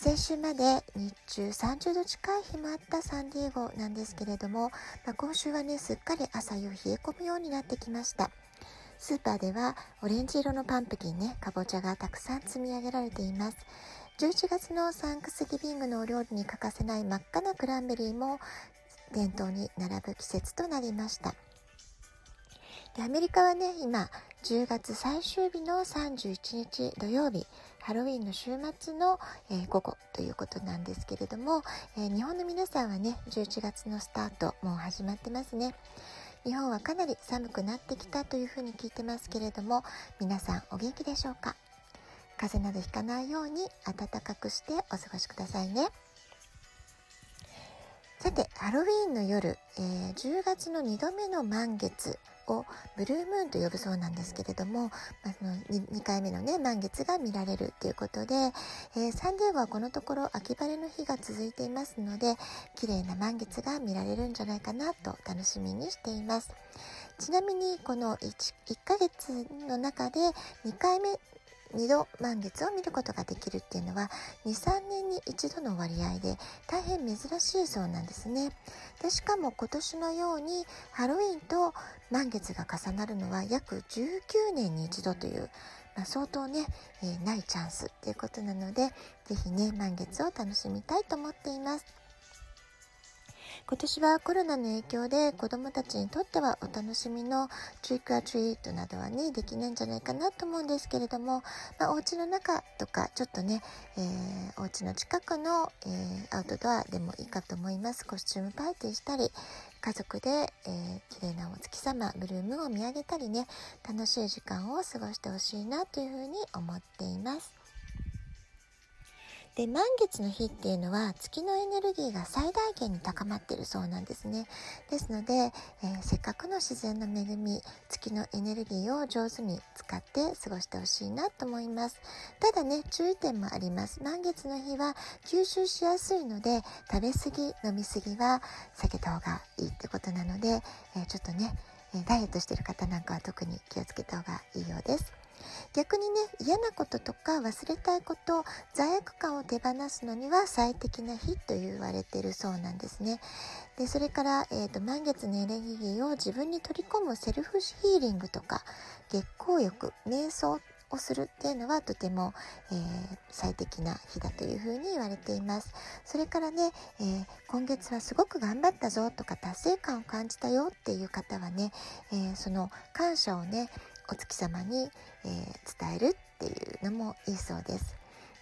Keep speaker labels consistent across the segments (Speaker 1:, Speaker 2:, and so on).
Speaker 1: 先週まで日中30度近い日もあったサンディエゴなんですけれども、まあ、今週はね、すっかり朝夕冷え込むようになってきました。スーパーではオレンジ色のパンプキンね、かぼちゃがたくさん積み上げられています。11月のサンクスギビングのお料理に欠かせない真っ赤なクランベリーも店頭に並ぶ季節となりました。でアメリカはね、今、10月最終日の31日土曜日、ハロウィンの週末の、えー、午後ということなんですけれども、えー、日本の皆さんはね、11月のスタート、もう始まってますね。日本はかなり寒くなってきたというふうに聞いてますけれども、皆さんお元気でしょうか？風邪などひかないように暖かくしてお過ごしくださいね。さて、ハロウィーンの夜、えー、10月の2度目の満月をブルームーンと呼ぶそうなんですけれども、まあ、その 2, 2, 回目のね、満月が見られるということで、えー、サンディエゴはこのところ秋晴れの日が続いていますので、綺麗な満月が見られるんじゃないかなと楽しみにしています。ちなみにこの 1, 1ヶ月の中で2回目2度満月を見ることができるっていうのは23年に1度の割合で大変珍しいそうなんですね。でしかも今年のようにハロウィンと満月が重なるのは約19年に1度という、まあ、相当ね、えー、ないチャンスっていうことなので是非ね満月を楽しみたいと思っています。今年はコロナの影響で子供たちにとってはお楽しみのトリックアトリートなどはね、できないんじゃないかなと思うんですけれども、まあ、お家の中とか、ちょっとね、えー、お家の近くの、えー、アウトドアでもいいかと思います。コスチュームパーティーしたり、家族で、えー、綺麗なお月様、ブルームを見上げたりね、楽しい時間を過ごしてほしいなというふうに思っています。で、満月の日っていうのは月のエネルギーが最大限に高まっているそうなんですね。ですので、えー、せっかくの自然の恵み、月のエネルギーを上手に使って過ごしてほしいなと思います。ただね、注意点もあります。満月の日は吸収しやすいので、食べ過ぎ、飲み過ぎは避けた方がいいってことなので、えー、ちょっとね、ダイエットしてる方なんかは特に気をつけた方がいいようです。逆にね、嫌なこととか忘れたいこと、罪悪感を手放すのには最適な日と言われてるそうなんですね。で、それから、えっ、ー、と、満月のエネルギーを自分に取り込むセルフヒーリングとか、月光浴、瞑想をするっていうのはとても、えー、最適な日だというふうに言われています。それからね、えー、今月はすごく頑張ったぞとか達成感を感じたよっていう方はね、えー、その感謝をね、お月様に、え伝えるっていうのもいいそうです。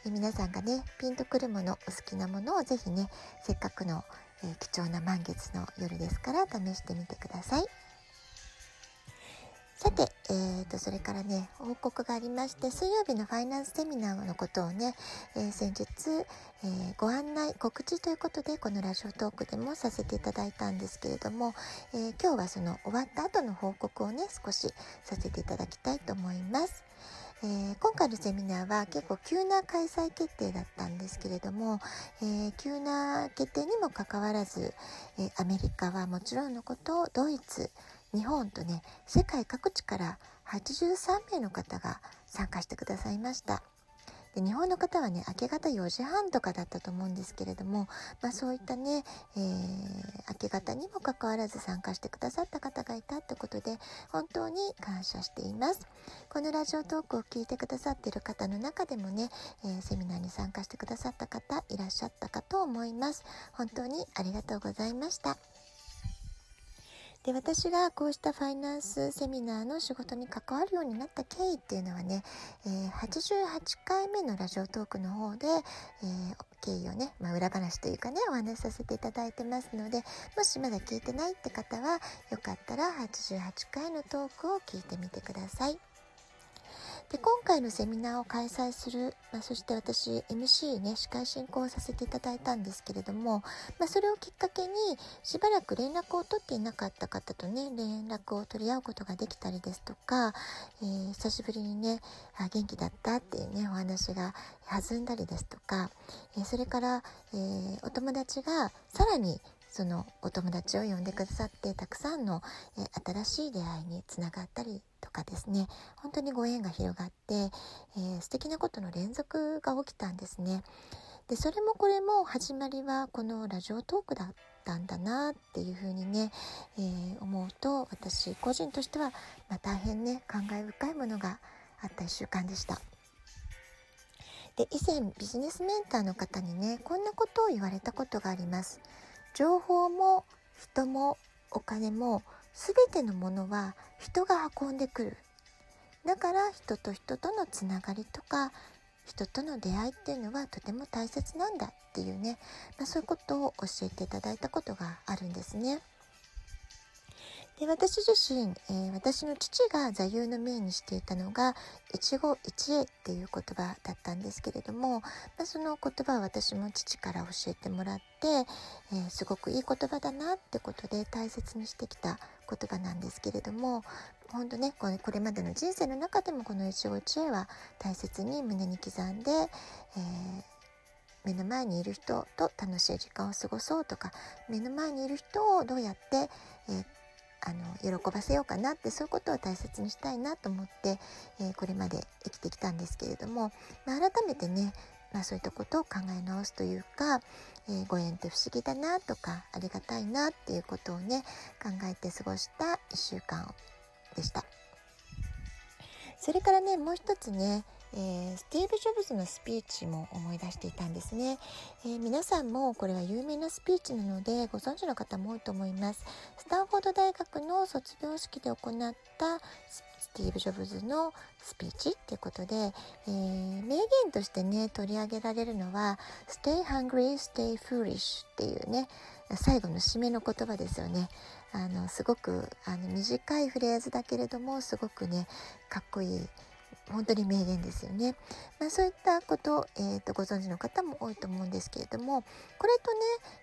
Speaker 1: 皆さんがね、ピンとくるもの、お好きなものをぜひね、せっかくの、え貴重な満月の夜ですから試してみてください。さて、えーと、それからね、報告がありまして、水曜日のファイナンスセミナーのことをね、えー、先日、えー、ご案内、告知ということで、このラジオトークでもさせていただいたんですけれども、えー、今日はその終わった後の報告をね、少しさせていただきたいと思います。えー、今回のセミナーは結構急な開催決定だったんですけれども、えー、急な決定にもかかわらず、えー、アメリカはもちろんのこと、ドイツ、日本とね、世界各地から83名の方が参加してくださいました。で日本の方はね、明け方4時半とかだったと思うんですけれども、まあそういったね、えー、明け方にもかかわらず参加してくださった方がいたってことで、本当に感謝しています。このラジオトークを聞いてくださっている方の中でもね、えー、セミナーに参加してくださった方いらっしゃったかと思います。本当にありがとうございました。で、私がこうしたファイナンスセミナーの仕事に関わるようになった経緯っていうのはね、えー、88回目のラジオトークの方で、えー、経緯をね、まあ、裏話というかね、お話しさせていただいてますので、もしまだ聞いてないって方は、よかったら88回のトークを聞いてみてください。で今回のセミナーを開催する、まあ、そして私 MC ね司会進行させていただいたんですけれども、まあ、それをきっかけにしばらく連絡を取っていなかった方とね連絡を取り合うことができたりですとか、えー、久しぶりにねあ元気だったっていうねお話が弾んだりですとか、えー、それから、えー、お友達がさらにそのお友達を呼んでくださってたくさんの、え新しい出会いにつながったりとかですね本当にご縁が広がって、えー、素敵なことの連続が起きたんですね。でそれもこれも始まりはこのラジオトークだったんだなっていうふうにね、えー、思うと私個人としては、まあ、大変ね感慨深いものがあった1週間でした。で以前ビジネスメンターの方にねこんなことを言われたことがあります。情報も人もお金も全てのものは人が運んでくるだから人と人とのつながりとか人との出会いっていうのはとても大切なんだっていうね、まあ、そういうことを教えていただいたことがあるんですね。で私自身、えー、私の父が座右の銘にしていたのが一期一会っていう言葉だったんですけれども、まあ、その言葉は私も父から教えてもらって、えー、すごくいい言葉だなってことで大切にしてきた言葉なんですけれども本当ねこれまでの人生の中でもこの一期一会は大切に胸に刻んで、えー目の前にいる人と楽しい時間を過ごそうとか目の前にいる人をどうやって、えー、あの喜ばせようかなってそういうことを大切にしたいなと思って、えー、これまで生きてきたんですけれども、まあ、改めてね、まあ、そういったことを考え直すというか、えー、ご縁って不思議だなとかありがたいなっていうことをね考えて過ごした1週間でした。それからねもう一つねえー、スティーブ・ジョブズのスピーチも思い出していたんですね、えー、皆さんもこれは有名なスピーチなのでご存知の方も多いと思います。スタンフォード大学の卒業式で行ったスティーブ・ジョブズのスピーチっていうことで、えー、名言としてね取り上げられるのは Stay hungry, stay foolish っていうね最後の締めの言葉ですよね。あのすごくあの短いフレーズだけれどもすごくねかっこいい本当に名言ですよね。まあ、そういったこと、えーと、ご存知の方も多いと思うんですけれどもこれ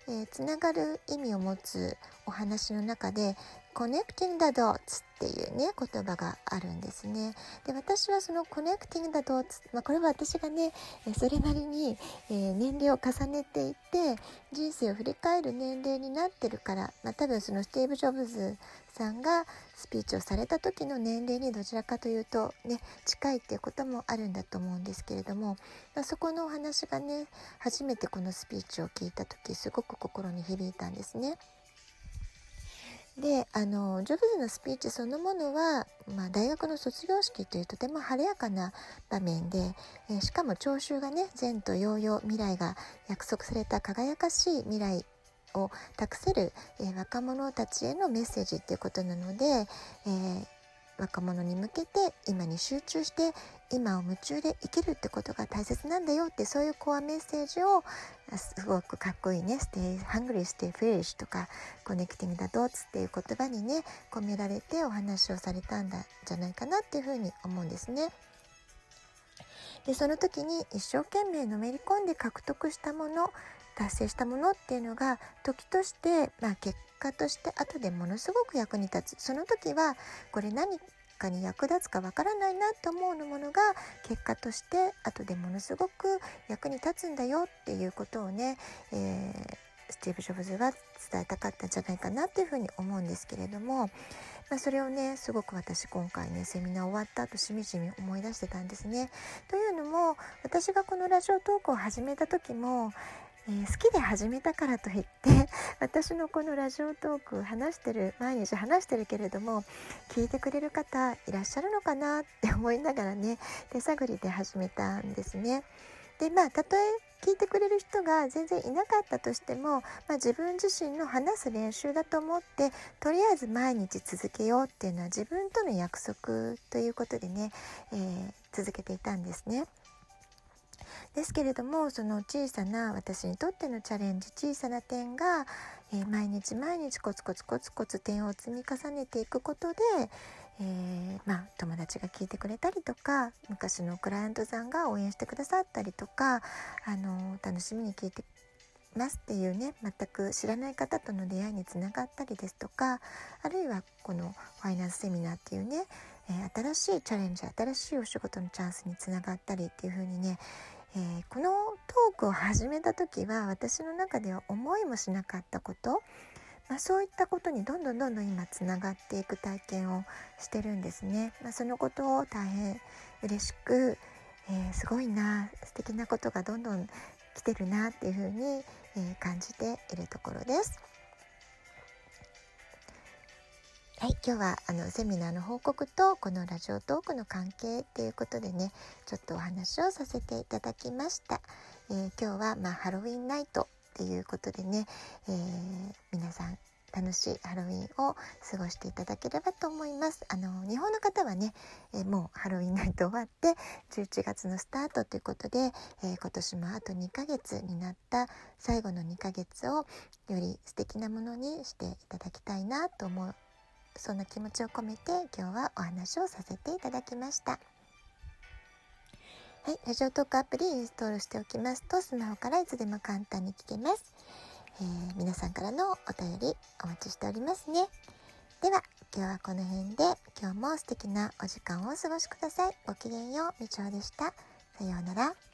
Speaker 1: とね、えー、つながる意味を持つお話の中で Connecting the dots っていうね言葉があるんですね。で私はその Connecting the dots、まあ、これは私がねそれなりに、え、年齢を重ねていて人生を振り返る年齢になってるから、まあ、多分そのスティーブ・ジョブズさんがスピーチをされた時の年齢にどちらかというとね近いっていうこともあるんだと思うんですけれども、まあ、そこのお話がね初めてこのスピーチを聞いた時すごく心に響いたんですね。であのジョブズのスピーチそのものは、まあ、大学の卒業式というとても晴れやかな場面で、えー、しかも聴衆がね前途洋々未来が約束された輝かしい未来を託せる、えー、若者たちへのメッセージっていうことなので、えー、若者に向けて今に集中して今を夢中で生きるってことが大切なんだよってそういうコアメッセージをすごくかっこいいね「Stay hungry, stay foolish」とか「Connecting the dots」っていう言葉にね込められてお話をされたんだじゃないかなっていうふうに思うんですね。でその時に一生懸命のめり込んで獲得したもの達成したものっていうのが時として、まあ、結果として後でものすごく役に立つその時はこれ何かに役立つかわからないなと思うものが結果として後でものすごく役に立つんだよっていうことをね、えー、スティーブ・ジョブズが伝えたかったんじゃないかなっていうふうに思うんですけれども、まあ、それをねすごく私今回ねセミナー終わった後しみじみ思い出してたんですね。というのも私がこのラジオトークを始めた時もえー、好きで始めたからといって 私のこのラジオトーク話してる毎日話してるけれども聞いてくれる方いらっしゃるのかなって思いながらね手探りで始めたんですね。でまあたとえ聞いてくれる人が全然いなかったとしても、まあ、自分自身の話す練習だと思ってとりあえず毎日続けようっていうのは自分との約束ということでね、えー、続けていたんですね。ですけれどもその小さな私にとってのチャレンジ小さな点が、えー、毎日毎日コツコツコツコツ点を積み重ねていくことで、えー、まあ、友達が聞いてくれたりとか昔のクライアントさんが応援してくださったりとか、あの楽しみに聞いてますっていうね全く知らない方との出会いにつながったりですとかあるいはこのファイナンスセミナーっていうね、えー、新しいチャレンジ新しいお仕事のチャンスにつながったりっていう風にね、えー、このトークを始めた時は私の中では思いもしなかったことまあ、そういったことにどんどんどんどん今つながっていく体験をしてるんですね。まあ、そのことを大変嬉しく、えー、すごいな素敵なことがどんどん来てるなっていうふうに、え、感じているところです。はい、今日はあのセミナーの報告とこのラジオトークの関係っていうことでねちょっとお話をさせていただきました。えー、今日は、まあ、ハロウィンナイトっていうことでね、えー、皆さん楽しいハロウィンを過ごしていただければと思います。あの日本の方はね、えー、もうハロウィンナイト終わって11月のスタートということで、えー、今年もあと2ヶ月になった最後の2ヶ月をより素敵なものにしていただきたいなと思そんな気持ちを込めて今日はお話をさせていただきました。はい、ラジオトークアプリインストールしておきますとスマホからいつでも簡単に聞けます。えー、皆さんからのお便りお待ちしておりますね。では今日はこの辺で今日も素敵なお時間をお過ごしください。ごきげんよう、みちょうでした。さようなら。